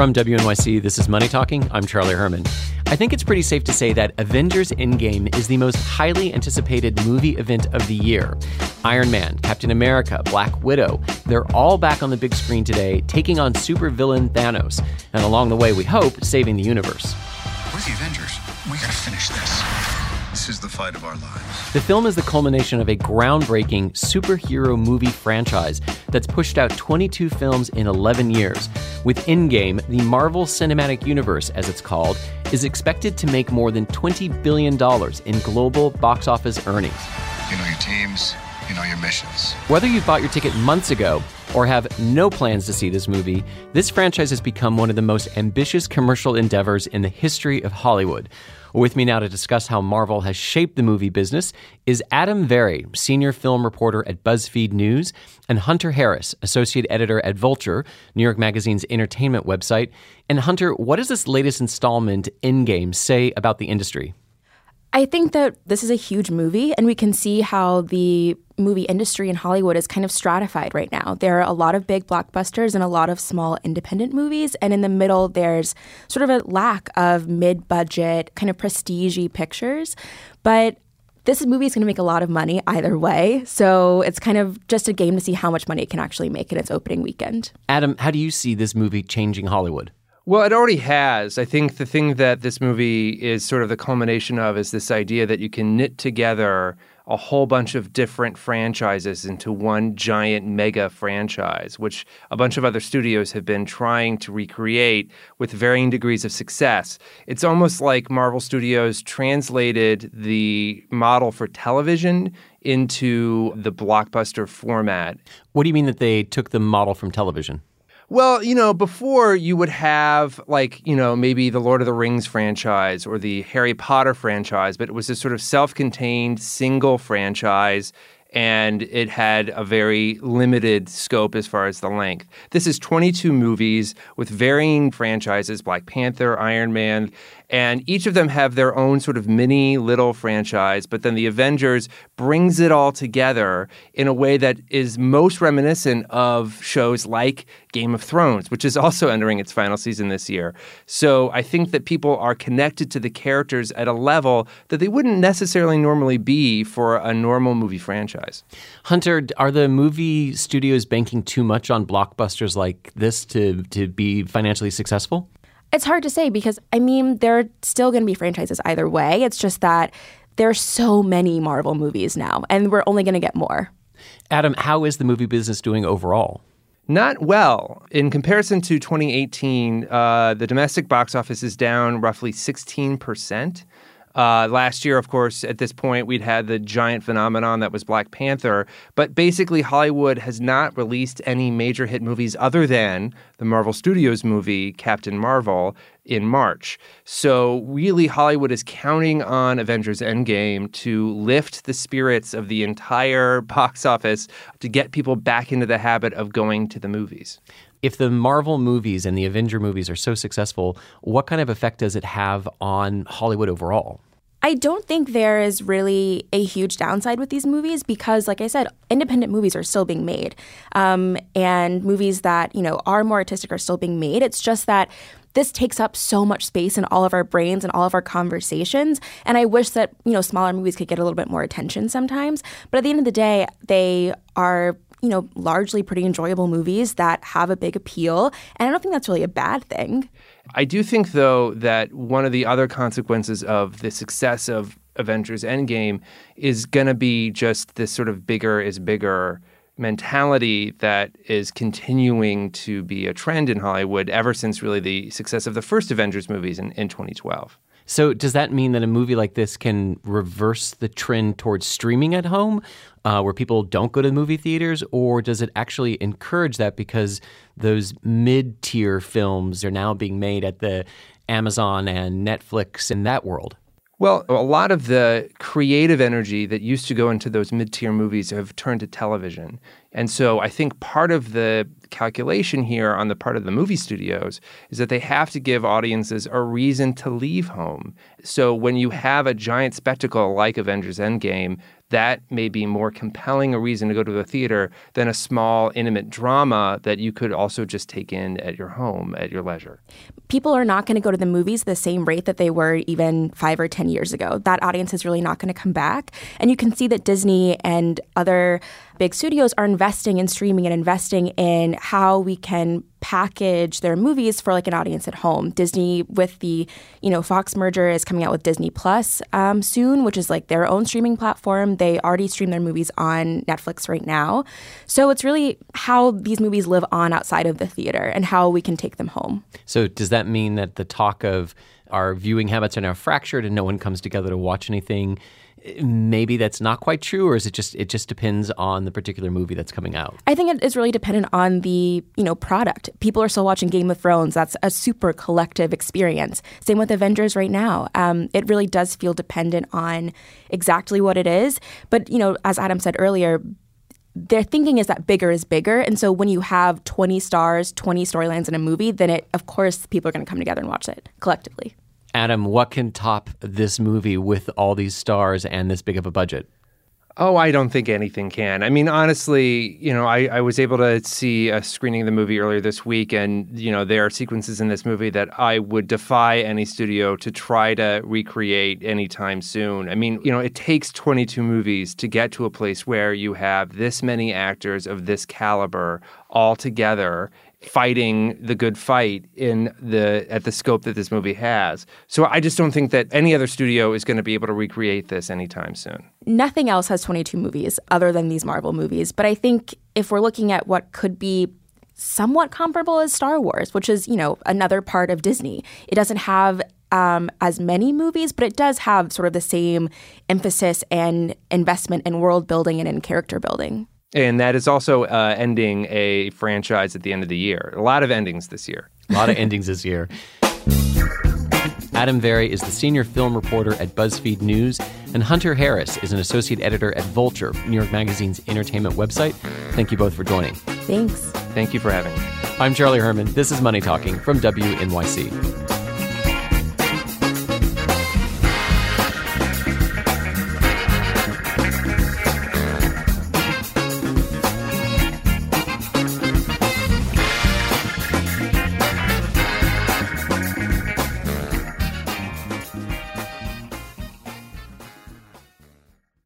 From WNYC, this is Money Talking. I'm Charlie Herman. I think it's pretty safe to say that Avengers Endgame is the most highly anticipated movie event of the year. Iron Man, Captain America, Black Widow, they're all back on the big screen today, taking on supervillain Thanos, and along the way, we hope, saving the universe. We're the Avengers. We gotta finish this. This is the fight of our lives. The film is the culmination of a groundbreaking superhero movie franchise that's pushed out 22 films in 11 years. With Endgame, the Marvel Cinematic Universe, as it's called, is expected to make more than $20 billion in global box office earnings. You know your teams, you know your missions. Whether you bought your ticket months ago or have no plans to see this movie, this franchise has become one of the most ambitious commercial endeavors in the history of Hollywood. With me now to discuss how Marvel has shaped the movie business is Adam Vary, senior film reporter at BuzzFeed News, and Hunter Harris, associate editor at Vulture, New York Magazine's entertainment website. And Hunter, what does this latest installment, Endgame, say about the industry? I think that this is a huge movie, and we can see how the movie industry in Hollywood is kind of stratified right now. There are a lot of big blockbusters and a lot of small independent movies, and in the middle, there's sort of a lack of mid budget, kind of prestige pictures. But this movie is going to make a lot of money either way. So it's kind of just a game to see how much money it can actually make in its opening weekend. Adam, how do you see this movie changing Hollywood? Well, it already has. I think the thing that this movie is sort of the culmination of is this idea that you can knit together a whole bunch of different franchises into one giant mega franchise, which a bunch of other studios have been trying to recreate with varying degrees of success. It's almost like Marvel Studios translated the model for television into the blockbuster format. What do you mean that they took the model from television? Well, you know, before you would have like, you know, maybe the Lord of the Rings franchise or the Harry Potter franchise, but it was a sort of self contained single franchise and it had a very limited scope as far as the length. This is 22 movies with varying franchises Black Panther, Iron Man, and each of them have their own sort of mini little franchise, but then the Avengers brings it all together in a way that is most reminiscent of shows like Game of Thrones, which is also entering its final season this year. So I think that people are connected to the characters at a level that they wouldn't necessarily normally be for a normal movie franchise. Hunter, are the movie studios banking too much on blockbusters like this to, to be financially successful? It's hard to say because, I mean, there are still going to be franchises either way. It's just that there are so many Marvel movies now, and we're only going to get more. Adam, how is the movie business doing overall? Not well. In comparison to 2018, uh, the domestic box office is down roughly 16%. Uh, last year, of course, at this point, we'd had the giant phenomenon that was Black Panther. But basically, Hollywood has not released any major hit movies other than the Marvel Studios movie, Captain Marvel, in March. So, really, Hollywood is counting on Avengers Endgame to lift the spirits of the entire box office to get people back into the habit of going to the movies if the Marvel movies and the Avenger movies are so successful, what kind of effect does it have on Hollywood overall? I don't think there is really a huge downside with these movies because, like I said, independent movies are still being made, um, and movies that you know are more artistic are still being made. It's just that this takes up so much space in all of our brains and all of our conversations. And I wish that you know smaller movies could get a little bit more attention sometimes. But at the end of the day, they are you know, largely pretty enjoyable movies that have a big appeal. And I don't think that's really a bad thing. I do think, though, that one of the other consequences of the success of Avengers Endgame is going to be just this sort of bigger is bigger mentality that is continuing to be a trend in Hollywood ever since really the success of the first Avengers movies in, in 2012. So, does that mean that a movie like this can reverse the trend towards streaming at home, uh, where people don't go to the movie theaters, or does it actually encourage that because those mid-tier films are now being made at the Amazon and Netflix in that world? Well, a lot of the creative energy that used to go into those mid tier movies have turned to television. And so I think part of the calculation here on the part of the movie studios is that they have to give audiences a reason to leave home. So when you have a giant spectacle like Avengers Endgame, that may be more compelling a reason to go to the theater than a small, intimate drama that you could also just take in at your home at your leisure. People are not going to go to the movies the same rate that they were even five or 10 years ago. That audience is really not going to come back. And you can see that Disney and other big studios are investing in streaming and investing in how we can package their movies for like an audience at home. Disney with the you know Fox merger is coming out with Disney Plus um, soon, which is like their own streaming platform. They already stream their movies on Netflix right now, so it's really how these movies live on outside of the theater and how we can take them home. So does that mean that the talk of our viewing habits are now fractured and no one comes together to watch anything? Maybe that's not quite true or is it just it just depends on the particular movie that's coming out? I think it is really dependent on the you know product. People are still watching game of thrones. That's a super collective experience. Same with avengers right now. Um, it really does feel dependent on exactly what it is. But you know as adam said earlier their thinking is that bigger is bigger. And so when you have 20 stars, 20 storylines in a movie, then it, of course, people are going to come together and watch it collectively. Adam, what can top this movie with all these stars and this big of a budget? Oh, I don't think anything can. I mean, honestly, you know, I, I was able to see a screening of the movie earlier this week, and, you know, there are sequences in this movie that I would defy any studio to try to recreate anytime soon. I mean, you know, it takes 22 movies to get to a place where you have this many actors of this caliber all together fighting the good fight in the at the scope that this movie has. So I just don't think that any other studio is going to be able to recreate this anytime soon. Nothing else has 22 movies other than these Marvel movies, but I think if we're looking at what could be somewhat comparable as Star Wars, which is, you know, another part of Disney. It doesn't have um, as many movies, but it does have sort of the same emphasis and investment in world building and in character building. And that is also uh, ending a franchise at the end of the year. A lot of endings this year. A lot of endings this year. Adam Vary is the senior film reporter at BuzzFeed News, and Hunter Harris is an associate editor at Vulture, New York Magazine's entertainment website. Thank you both for joining. Thanks. Thank you for having me. I'm Charlie Herman. This is Money Talking from WNYC.